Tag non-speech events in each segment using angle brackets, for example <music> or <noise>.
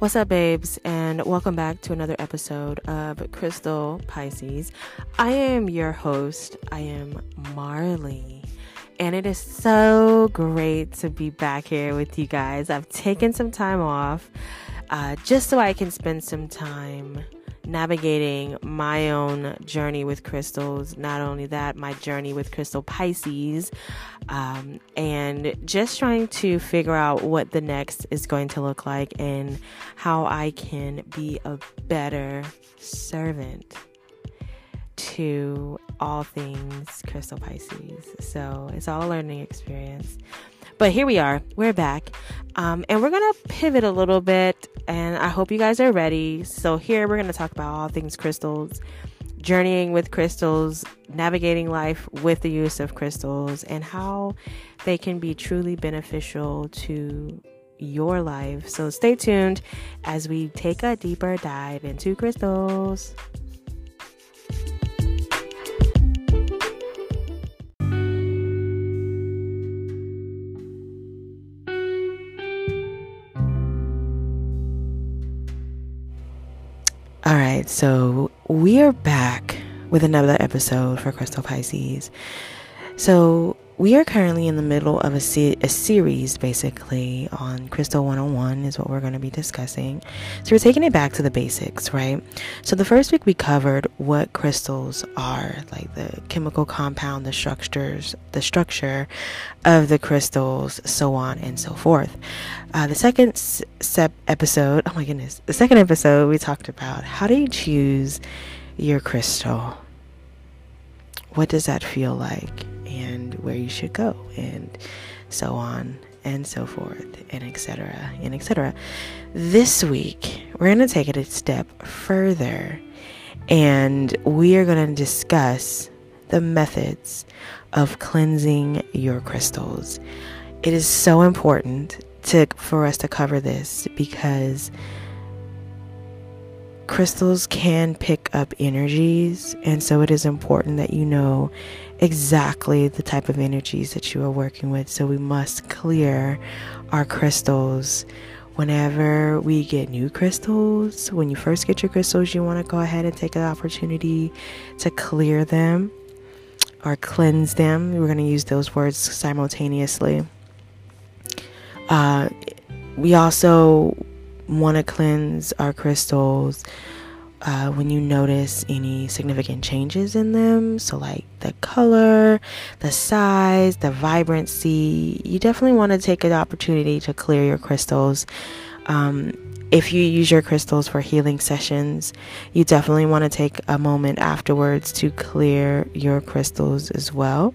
What's up, babes, and welcome back to another episode of Crystal Pisces. I am your host. I am Marley, and it is so great to be back here with you guys. I've taken some time off uh, just so I can spend some time navigating my own journey with crystals. Not only that, my journey with crystal Pisces, um, and just trying to figure out what the next is going to look like and how I can be a better servant to all things crystal Pisces. So it's all a learning experience. But here we are, we're back. Um, and we're to pivot a little bit, and I hope you guys are ready. So, here we're to talk about all things crystals, journeying with crystals, navigating life with the use of crystals, and how they can be truly beneficial to your life. So, stay tuned as we take a deeper dive into crystals. Right, so we are back with another episode for Crystal Pisces. So, we are currently in the middle of a, se- a series basically on Crystal 101 is what we're going to be discussing. So we're taking it back to the basics, right? So the first week we covered what crystals are, like the chemical compound, the structures, the structure of the crystals, so on and so forth. Uh, the second episode, oh my goodness, the second episode we talked about how do you choose your crystal? What does that feel like? Where you should go and so on and so forth and etc and etc this week we're going to take it a step further and we are going to discuss the methods of cleansing your crystals. It is so important to for us to cover this because crystals can pick up energies and so it is important that you know exactly the type of energies that you are working with. So we must clear our crystals. Whenever we get new crystals, when you first get your crystals, you want to go ahead and take an opportunity to clear them or cleanse them. We're going to use those words simultaneously. Uh, we also want to cleanse our crystals uh, when you notice any significant changes in them. So, like the color, the size, the vibrancy, you definitely want to take an opportunity to clear your crystals. Um, if you use your crystals for healing sessions, you definitely want to take a moment afterwards to clear your crystals as well.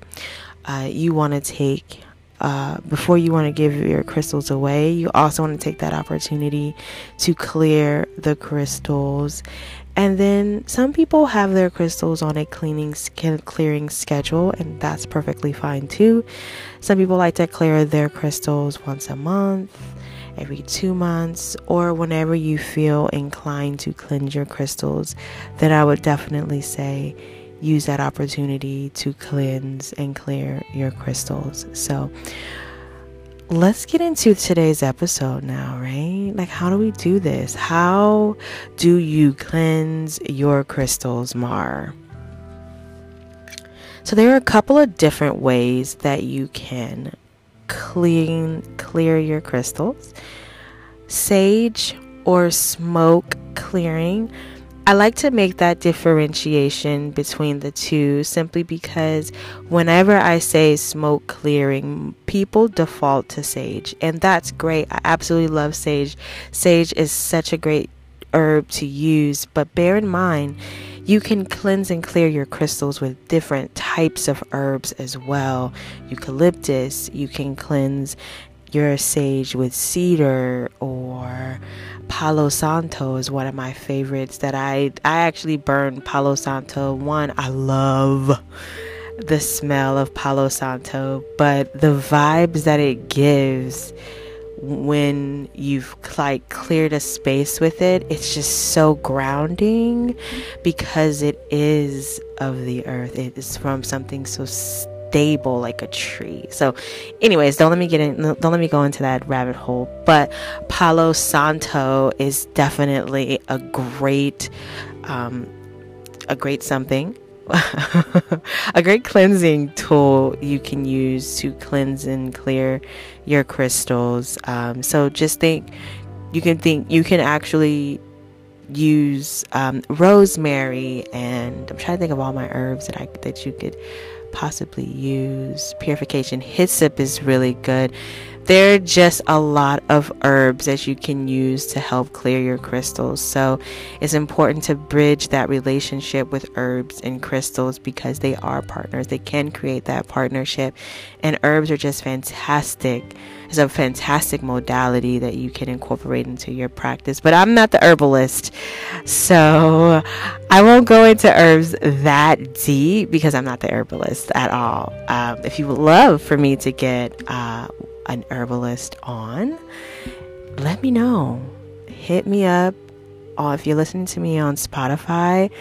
Uh, you want to take uh, before you want to give your crystals away, you also want to take that opportunity to clear the crystals. And then some people have their crystals on a cleaning clearing schedule, and that's perfectly fine too. Some people like to clear their crystals once a month, every two months, or whenever you feel inclined to cleanse your crystals. Then I would definitely say use that opportunity to cleanse and clear your crystals. So, let's get into today's episode now, right? Like, how do we do this? How do you cleanse your crystals, Mar? So, there are a couple of different ways that you can clean clear your crystals. Sage or smoke clearing I like to make that differentiation between the two simply because whenever I say smoke clearing, people default to sage, and that's great. I absolutely love sage. Sage is such a great herb to use, but bear in mind, you can cleanse and clear your crystals with different types of herbs as well. Eucalyptus, you can cleanse your sage with cedar or Palo Santo is one of my favorites that I I actually burn Palo Santo. One, I love the smell of Palo Santo, but the vibes that it gives when you've like cleared a space with it, it's just so grounding because it is of the earth. It is from something so stable like a tree. So, anyways, don't let me get in. Don't let me go into that rabbit hole. But Palo Santo is definitely a great, um, a great something. <laughs> a great cleansing tool you can use to cleanse and clear your crystals. Um, so just think, you can think, you can actually use um, rosemary and I'm trying to think of all my herbs that I that you could possibly use. Purification hyssop is really good. There are just a lot of herbs that you can use to help clear your crystals. So it's important to bridge that relationship with herbs and crystals because they are partners. They can create that partnership. And herbs are just fantastic. It's a fantastic modality that you can incorporate into your practice. But I'm not the herbalist. So I won't go into herbs that deep because I'm not the herbalist at all. Um, if you would love for me to get uh, an herbalist on, let me know. Hit me up. Or if you're listening to me on Spotify,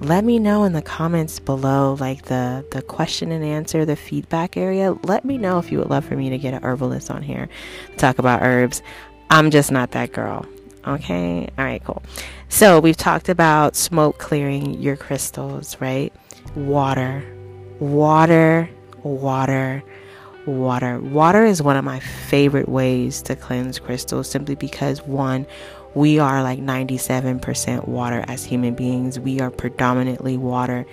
let me know in the comments below, like the, the question and answer, the feedback area. Let me know if you would love for me to get an herbalist on here talk about herbs. I'm just not that girl. Okay? All right, cool. So we've talked about smoke clearing your crystals, right? Water, water, water water. Water is one of my favorite ways to cleanse crystals simply because one, we are like 97% water as human beings. We are predominantly water.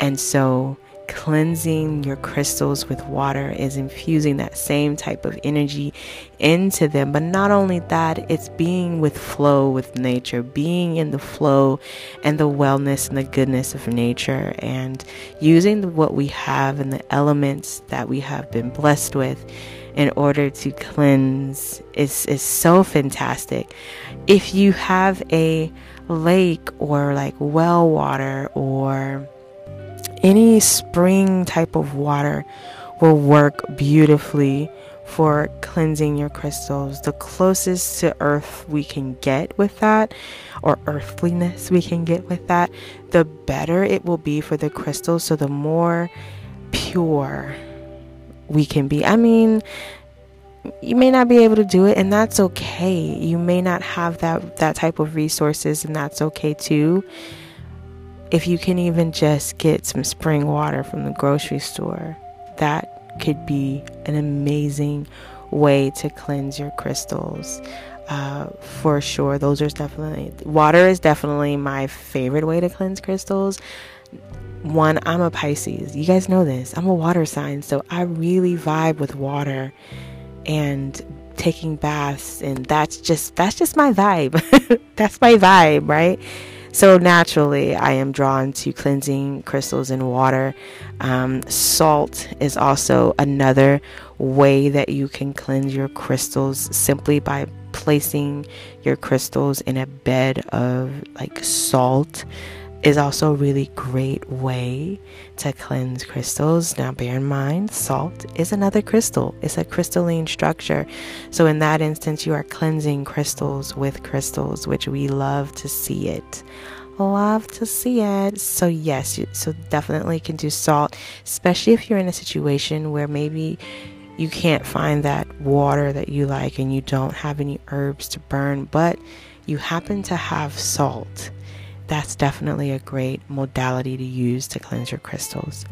And so cleansing your crystals with water is infusing that same type of energy into them. But not only that, it's being with flow with nature, being in the flow and the wellness and the goodness of nature, and using what we have and the elements that we have been blessed with in order to cleanse is, is so fantastic. If you have a lake or like well water or any spring type of water will work beautifully for cleansing your crystals. The closest to earth we can get with that, or earthliness we can get with that, the better it will be for the crystals. So, the more pure we can be. I mean, you may not be able to do it and that's okay you may not have that that type of resources and that's okay too if you can even just get some spring water from the grocery store, that could be an amazing way to cleanse your crystals. Uh, for sure, those are definitely water is definitely my favorite way to cleanse crystals. One, I'm a Pisces. You guys know this. I'm a water sign, so I really vibe with water and taking baths, and that's just that's just my vibe. <laughs> that's my vibe, right? So naturally, I am drawn to cleansing crystals in water. Um, salt is also another way that you can cleanse your crystals simply by placing your crystals in a bed of like salt is also a really great way to cleanse crystals. Now, bear in mind, salt is another crystal, it's a crystalline structure. So, in that instance, you are cleansing crystals with crystals, which we love to see it. Love to see it. So, yes, so definitely can do salt, especially if you're in a situation where maybe you can't find that water that you like and you don't have any herbs to burn, but you happen to have salt that's definitely a great modality to use to cleanse your crystals.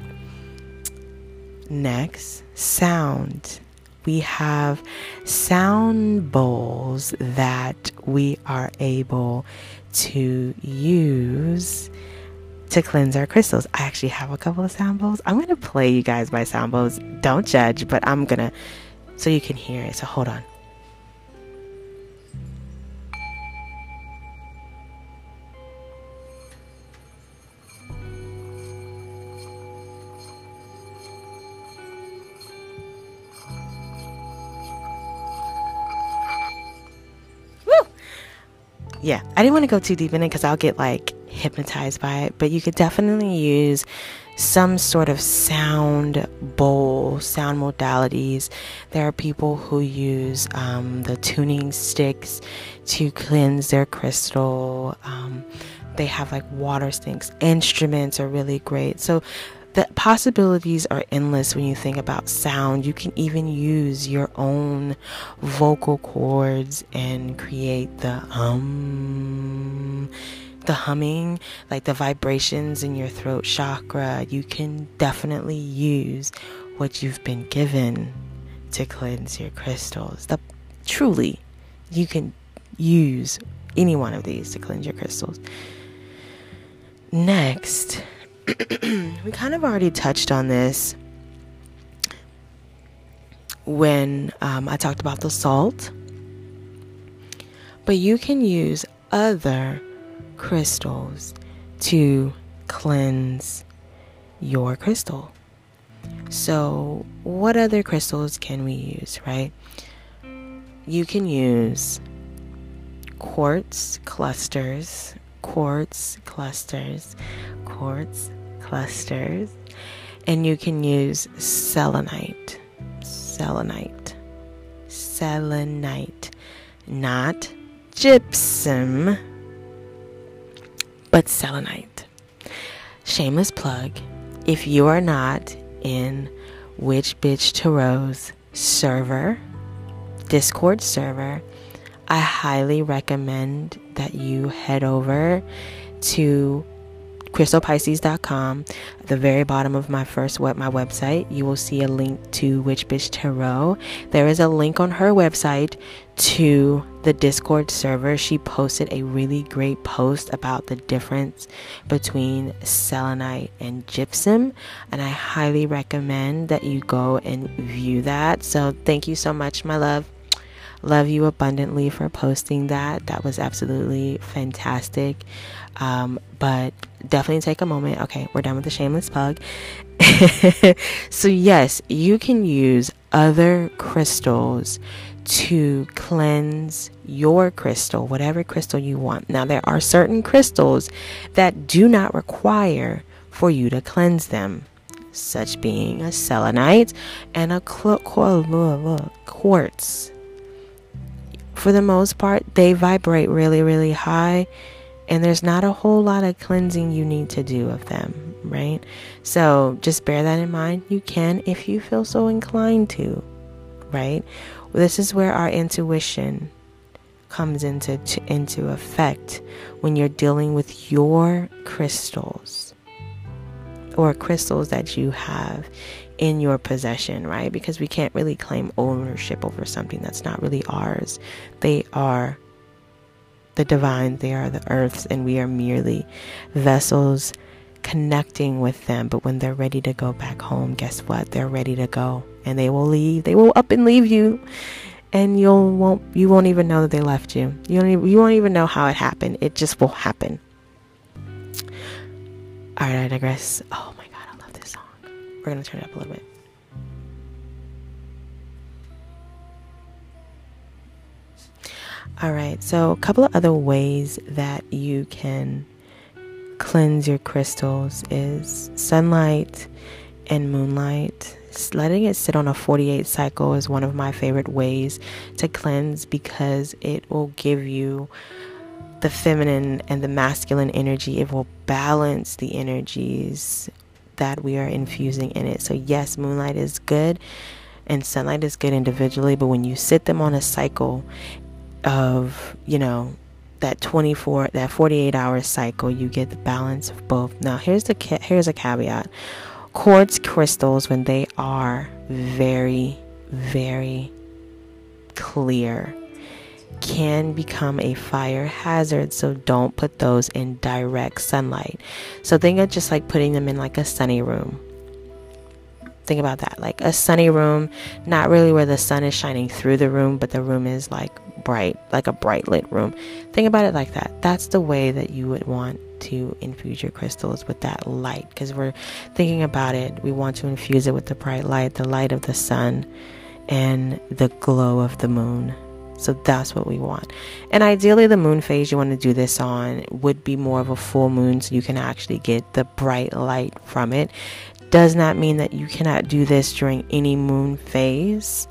Next, sound. We have sound bowls that we are able to use to cleanse our crystals. I actually have a couple of sound bowls. I'm going to play you guys my sound bowls. Don't judge, but I'm going to so you can hear it. So hold on. Yeah, I didn't want to go too deep in it because I'll get like hypnotized by it, but you could definitely use some sort of sound bowl, sound modalities. There are people who use um, the tuning sticks to cleanse their crystal. Um, they have like water sinks. Instruments are really great. So possibilities are endless when you think about sound. You can even use your own vocal cords and create the um the humming, like the vibrations in your throat chakra. You can definitely use what you've been given to cleanse your crystals. The truly you can use any one of these to cleanse your crystals. Next, <clears throat> we kind of already touched on this when um, I talked about the salt, but you can use other crystals to cleanse your crystal. So, what other crystals can we use, right? You can use quartz clusters, quartz clusters, quartz clusters, and you can use selenite, selenite, selenite, not gypsum, but selenite. Shameless plug if you are not in Witch Bitch Tarot's server, Discord server, I highly recommend that you head over to crystalpisces.com. At the very bottom of my first web, my website, you will see a link to Witch Bitch Tarot. There is a link on her website to the Discord server. She posted a really great post about the difference between selenite and gypsum, and I highly recommend that you go and view that. So, thank you so much, my love. Love you abundantly for posting that. That was absolutely fantastic. Um, but definitely take a moment. Okay, we're done with the shameless plug. <laughs> so, yes, you can use other crystals to cleanse your crystal, whatever crystal you want. Now, there are certain crystals that do not require for you to cleanse them, such being a selenite and a quartz for the most part, they vibrate really, really high, and there's not a whole lot of cleansing you need to do of them, right? So just bear that in mind. You can if you feel so inclined to, right? This is where our intuition comes into to, into effect when you're dealing with your crystals or crystals that you have in your possession, right? Because we can't really claim ownership over something that's not really ours. They are the divine, they are the earths, and we are merely vessels connecting with them. But when they're ready to go back home, guess what? They're ready to go and they will leave. They will up and leave you. And you'll won't you won't even know that they left you. You don't even, you won't even know how it happened. It just will happen. All right, I digress. Oh my we're going to turn it up a little bit. All right, so a couple of other ways that you can cleanse your crystals is sunlight and moonlight. Letting it sit on a 48 cycle is one of my favorite ways to cleanse because it will give you the feminine and the masculine energy. It will balance the energies that we are infusing in it. So, yes, moonlight is good and sunlight is good individually, but when you sit them on a cycle of, you know, that 24 that 48 hour cycle you get the balance of both now here's the here's a caveat quartz crystals when they are very very clear can become a fire hazard, so don't put those in direct sunlight. So think of just like putting them in like a sunny room. Think about that. Like a sunny room, not really where the sun is shining through the room, but the room is like bright, like a bright lit room. Think about it like that. That's the way that you would want to infuse your crystals with that light because we're thinking about it. We want to infuse it with the bright light, the light of the sun, and the glow of the moon. So that's what we want. And ideally, the moon phase you want to do this on would be more of a full moon so you can actually get the bright light from it. Does not mean that you cannot do this during any moon phase.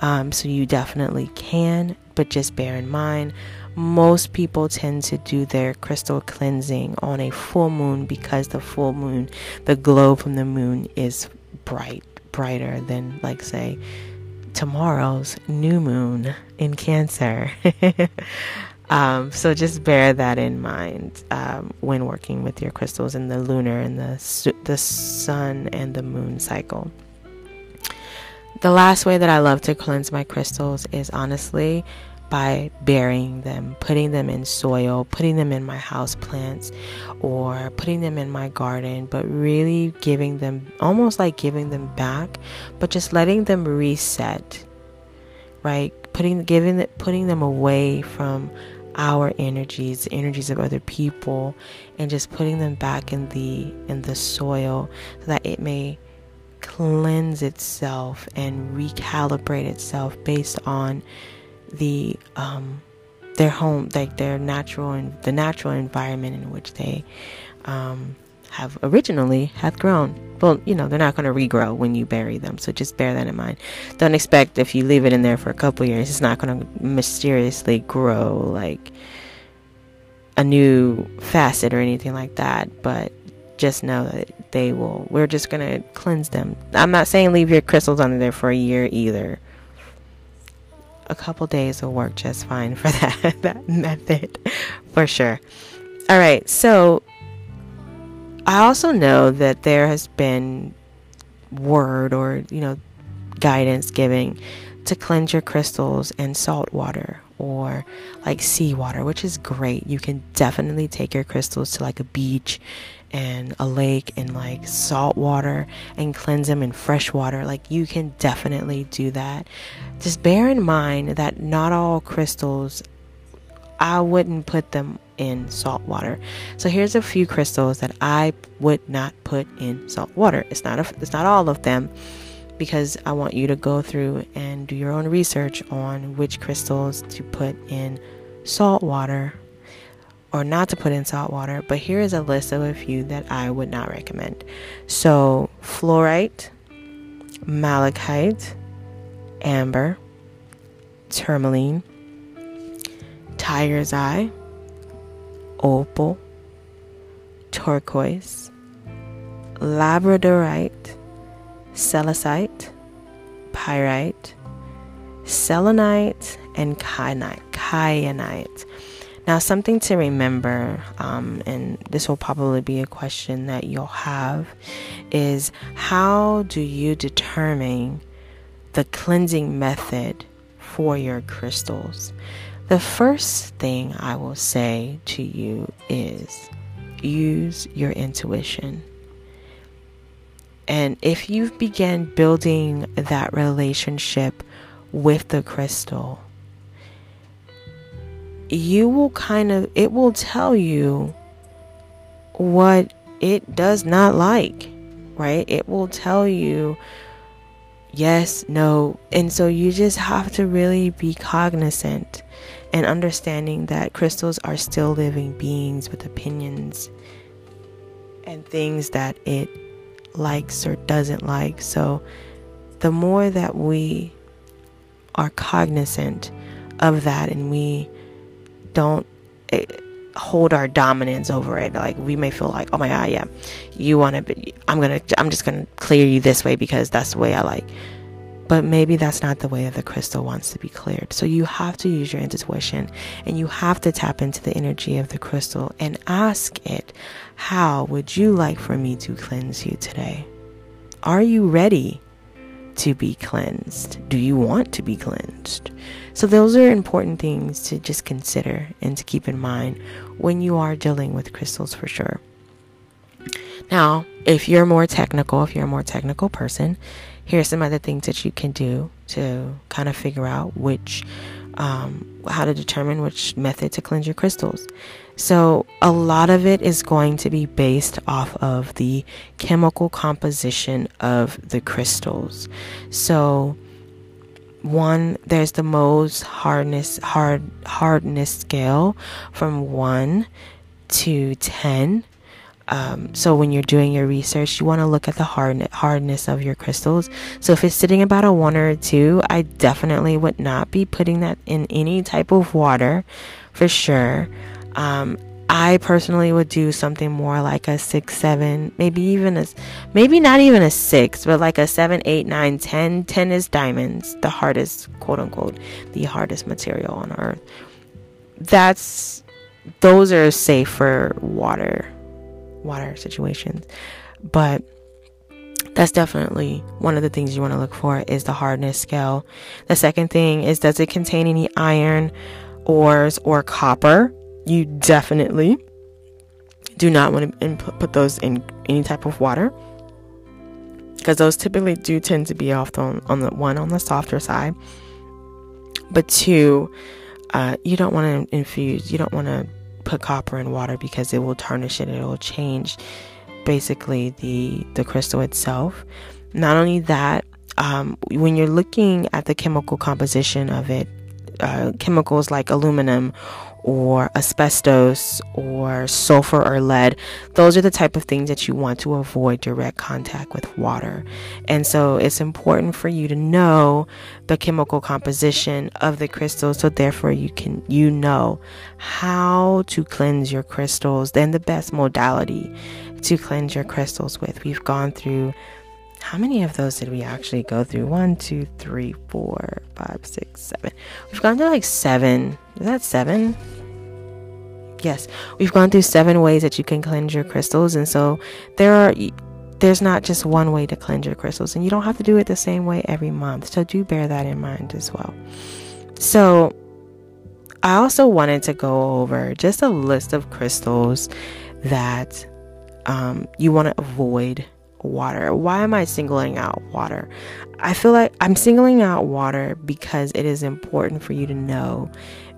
Um, so you definitely can, but just bear in mind most people tend to do their crystal cleansing on a full moon because the full moon, the glow from the moon is bright, brighter than, like, say, tomorrow's new moon in Cancer. <laughs> um, so just bear that in mind um, when working with your crystals in the lunar and the the sun and the moon cycle. The last way that I love to cleanse my crystals is honestly by burying them, putting them in soil, putting them in my house plants, or putting them in my garden, but really giving them almost like giving them back, but just letting them reset. Right? Putting giving putting them away from our energies, the energies of other people, and just putting them back in the in the soil so that it may cleanse itself and recalibrate itself based on the um, their home, like their natural and the natural environment in which they um, have originally have grown. Well, you know, they're not going to regrow when you bury them, so just bear that in mind. Don't expect if you leave it in there for a couple years, it's not going to mysteriously grow like a new facet or anything like that. But just know that they will. We're just going to cleanse them. I'm not saying leave your crystals under there for a year either a couple days will work just fine for <laughs> that that method for sure. All right, so I also know that there has been word or you know guidance giving to cleanse your crystals in salt water or like seawater, which is great. You can definitely take your crystals to like a beach and a lake in like salt water and cleanse them in fresh water. Like you can definitely do that. Just bear in mind that not all crystals I wouldn't put them in salt water. So here's a few crystals that I would not put in salt water. It's not a, it's not all of them because I want you to go through and do your own research on which crystals to put in salt water or not to put in salt water, but here is a list of a few that I would not recommend. So, fluorite, malachite, amber, tourmaline, tiger's eye, opal, turquoise, labradorite, celestite, pyrite, selenite, and kyanite. kyanite. Now, something to remember, um, and this will probably be a question that you'll have, is how do you determine the cleansing method for your crystals? The first thing I will say to you is use your intuition. And if you've begun building that relationship with the crystal, you will kind of, it will tell you what it does not like, right? It will tell you yes, no. And so you just have to really be cognizant and understanding that crystals are still living beings with opinions and things that it likes or doesn't like. So the more that we are cognizant of that and we don't eh, hold our dominance over it. Like we may feel like oh my god yeah you want to i'm gonna i'm just gonna clear you this way because that's the way i like. But maybe that's not the way that the crystal wants to be cleared. So you have to use your intuition and you have to tap into the energy of the crystal and ask it how would you like for me to cleanse you today? Are you ready to be cleansed? Do you want to be cleansed? So, those are important things to just consider and to keep in mind when you are dealing with crystals for sure. Now, if you're more technical, if you're a more technical person, here's some other things that you can do to kind of figure out which, um, how to determine which method to cleanse your crystals. So, a lot of it is going to be based off of the chemical composition of the crystals. So, one there's the Mohs hardness hard hardness scale from 1 to 10 Um, so when you're doing your research, you want to look at the hard hardness of your crystals. So if it's sitting about a one or a two, I definitely would not be putting that in any type of water, for sure. Um, I personally would do something more like a six, seven, maybe even a, maybe not even a six, but like a seven, eight, nine, ten. Ten is diamonds, the hardest, quote unquote, the hardest material on earth. That's, those are safe for water, water situations. But that's definitely one of the things you want to look for is the hardness scale. The second thing is does it contain any iron, ores, or copper? you definitely do not want to put those in any type of water because those typically do tend to be off on, on the one on the softer side but two uh, you don't want to infuse you don't want to put copper in water because it will tarnish it it will change basically the the crystal itself. Not only that um, when you're looking at the chemical composition of it uh, chemicals like aluminum or asbestos or sulfur or lead. Those are the type of things that you want to avoid direct contact with water. And so it's important for you to know the chemical composition of the crystals so therefore you can you know how to cleanse your crystals then the best modality to cleanse your crystals with. We've gone through how many of those did we actually go through? One, two, three, four, five, six, seven. We've gone through like seven. Is that seven? Yes, we've gone through seven ways that you can cleanse your crystals, and so there are. There's not just one way to cleanse your crystals, and you don't have to do it the same way every month. So do bear that in mind as well. So, I also wanted to go over just a list of crystals that um, you want to avoid water. Why am I singling out water? I feel like I'm singling out water because it is important for you to know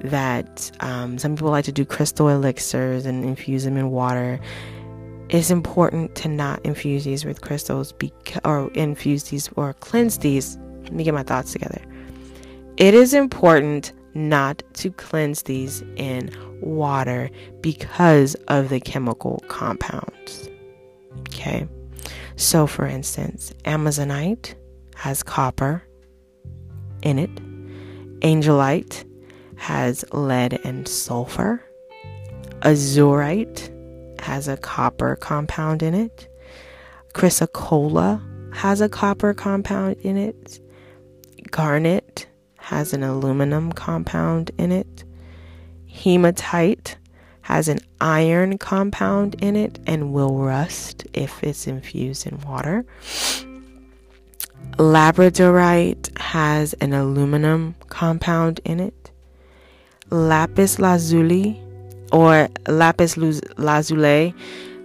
that um, some people like to do crystal elixirs and infuse them in water. It's important to not infuse these with crystals beca- or infuse these or cleanse these. Let me get my thoughts together. It is important not to cleanse these in water because of the chemical compounds. Okay. So, for instance, Amazonite has copper in it, Angelite has lead and sulfur, Azurite has a copper compound in it, Chrysocolla has a copper compound in it, Garnet has an aluminum compound in it, Hematite has an iron compound in it and will rust if it's infused in water. Labradorite has an aluminum compound in it. Lapis lazuli or lapis lazuli,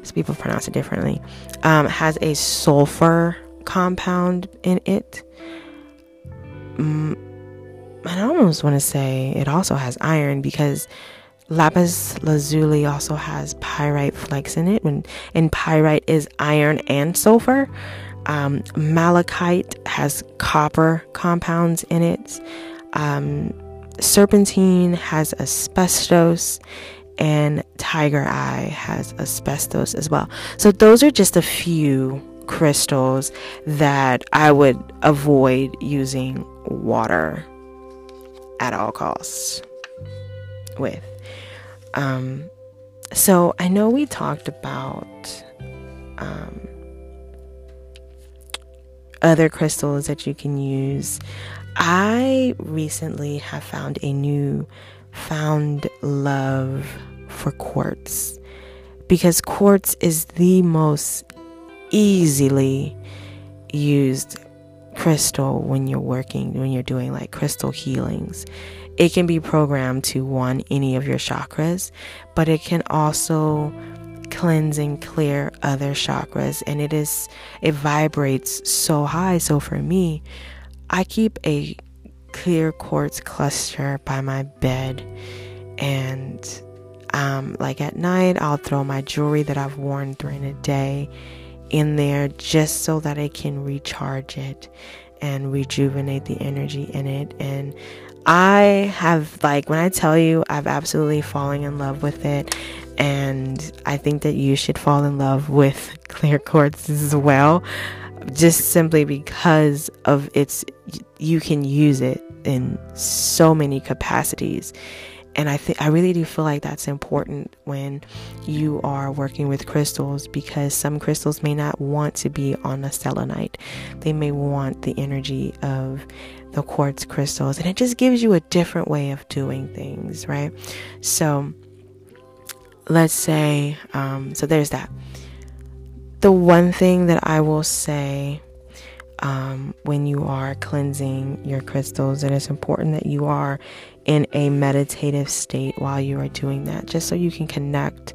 as people pronounce it differently, um, has a sulfur compound in it. Mm, I almost want to say it also has iron because Lapis lazuli also has pyrite flakes in it, and, and pyrite is iron and sulfur. Um, malachite has copper compounds in it. Um, serpentine has asbestos, and tiger eye has asbestos as well. So, those are just a few crystals that I would avoid using water at all costs with. Um, so I know we talked about um, other crystals that you can use. I recently have found a new found love for quartz because quartz is the most easily used crystal when you're working when you're doing like crystal healings it can be programmed to one any of your chakras, but it can also cleanse and clear other chakras. And it is it vibrates so high. So for me I keep a clear quartz cluster by my bed. And um, like at night I'll throw my jewelry that I've worn during the day in there just so that I can recharge it and rejuvenate the energy in it. And I have, like, when I tell you, I've absolutely fallen in love with it. And I think that you should fall in love with <laughs> clear quartz as well, just simply because of its, you can use it in so many capacities. And I think I really do feel like that's important when you are working with crystals because some crystals may not want to be on a selenite. They may want the energy of the quartz crystals and it just gives you a different way of doing things, right? So let's say um, so there's that. The one thing that I will say um, when you are cleansing your crystals. And it's important that you are in a meditative state while you are doing that, just so you can connect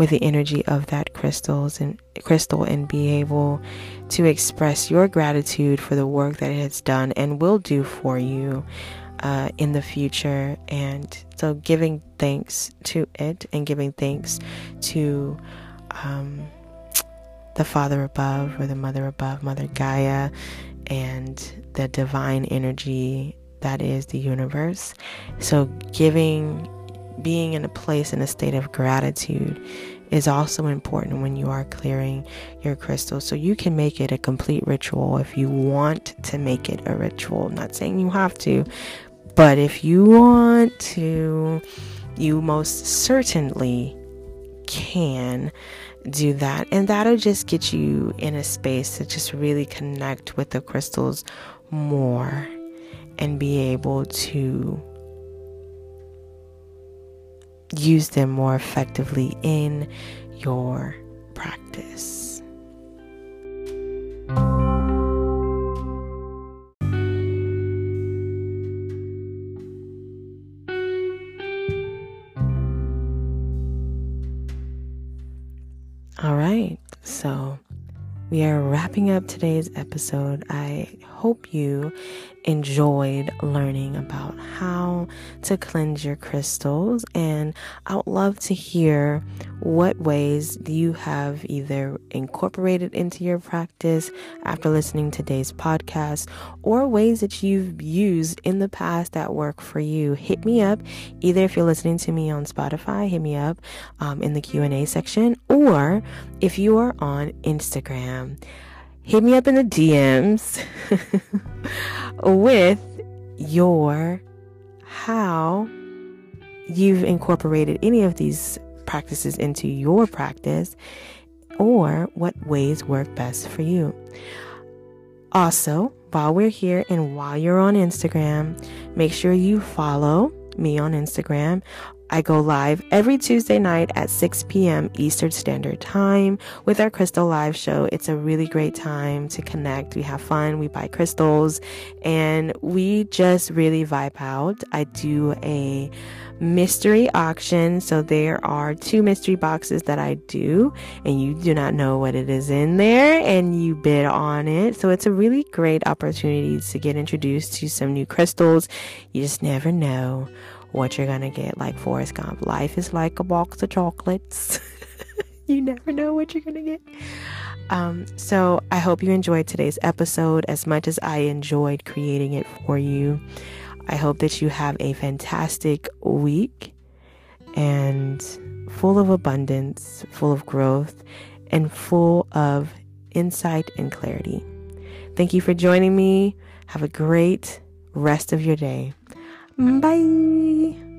with the energy of that crystals and crystal and be able to express your gratitude for the work that it has done and will do for you uh, in the future. And so, giving thanks to it and giving thanks to um, the Father above or the Mother above, Mother Gaia, and the divine energy that is the universe. So, giving, being in a place in a state of gratitude is also important when you are clearing your crystals. So, you can make it a complete ritual if you want to make it a ritual. I'm not saying you have to, but if you want to, you most certainly can do that. And that'll just get you in a space to just really connect with the crystals more and be able to use them more effectively in your practice. We are wrapping up today's episode. I hope you enjoyed learning about how to cleanse your crystals, and I would love to hear what ways do you have either incorporated into your practice after listening to today's podcast or ways that you've used in the past that work for you. Hit me up either if you're listening to me on Spotify, hit me up um, in the Q&A section, or if you are on Instagram hit me up in the DMs <laughs> with your how you've incorporated any of these practices into your practice or what ways work best for you. Also, while we're here and while you're on Instagram, make sure you follow me on Instagram I go live every Tuesday night at 6 p.m. Eastern Standard Time with our Crystal Live show. It's a really great time to connect. We have fun, we buy crystals, and we just really vibe out. I do a mystery auction. So there are two mystery boxes that I do, and you do not know what it is in there, and you bid on it. So it's a really great opportunity to get introduced to some new crystals. You just never know what you're gonna get. Like Forrest Gump, life is like a box of chocolates. <laughs> you never know what you're gonna get. Um, so I hope you enjoyed today's episode as much as I enjoyed creating it for you. I hope that you have a fantastic week and full of abundance, full of growth, and full of insight and clarity. Thank you for joining me. Have a great rest of your day. Mm, bye.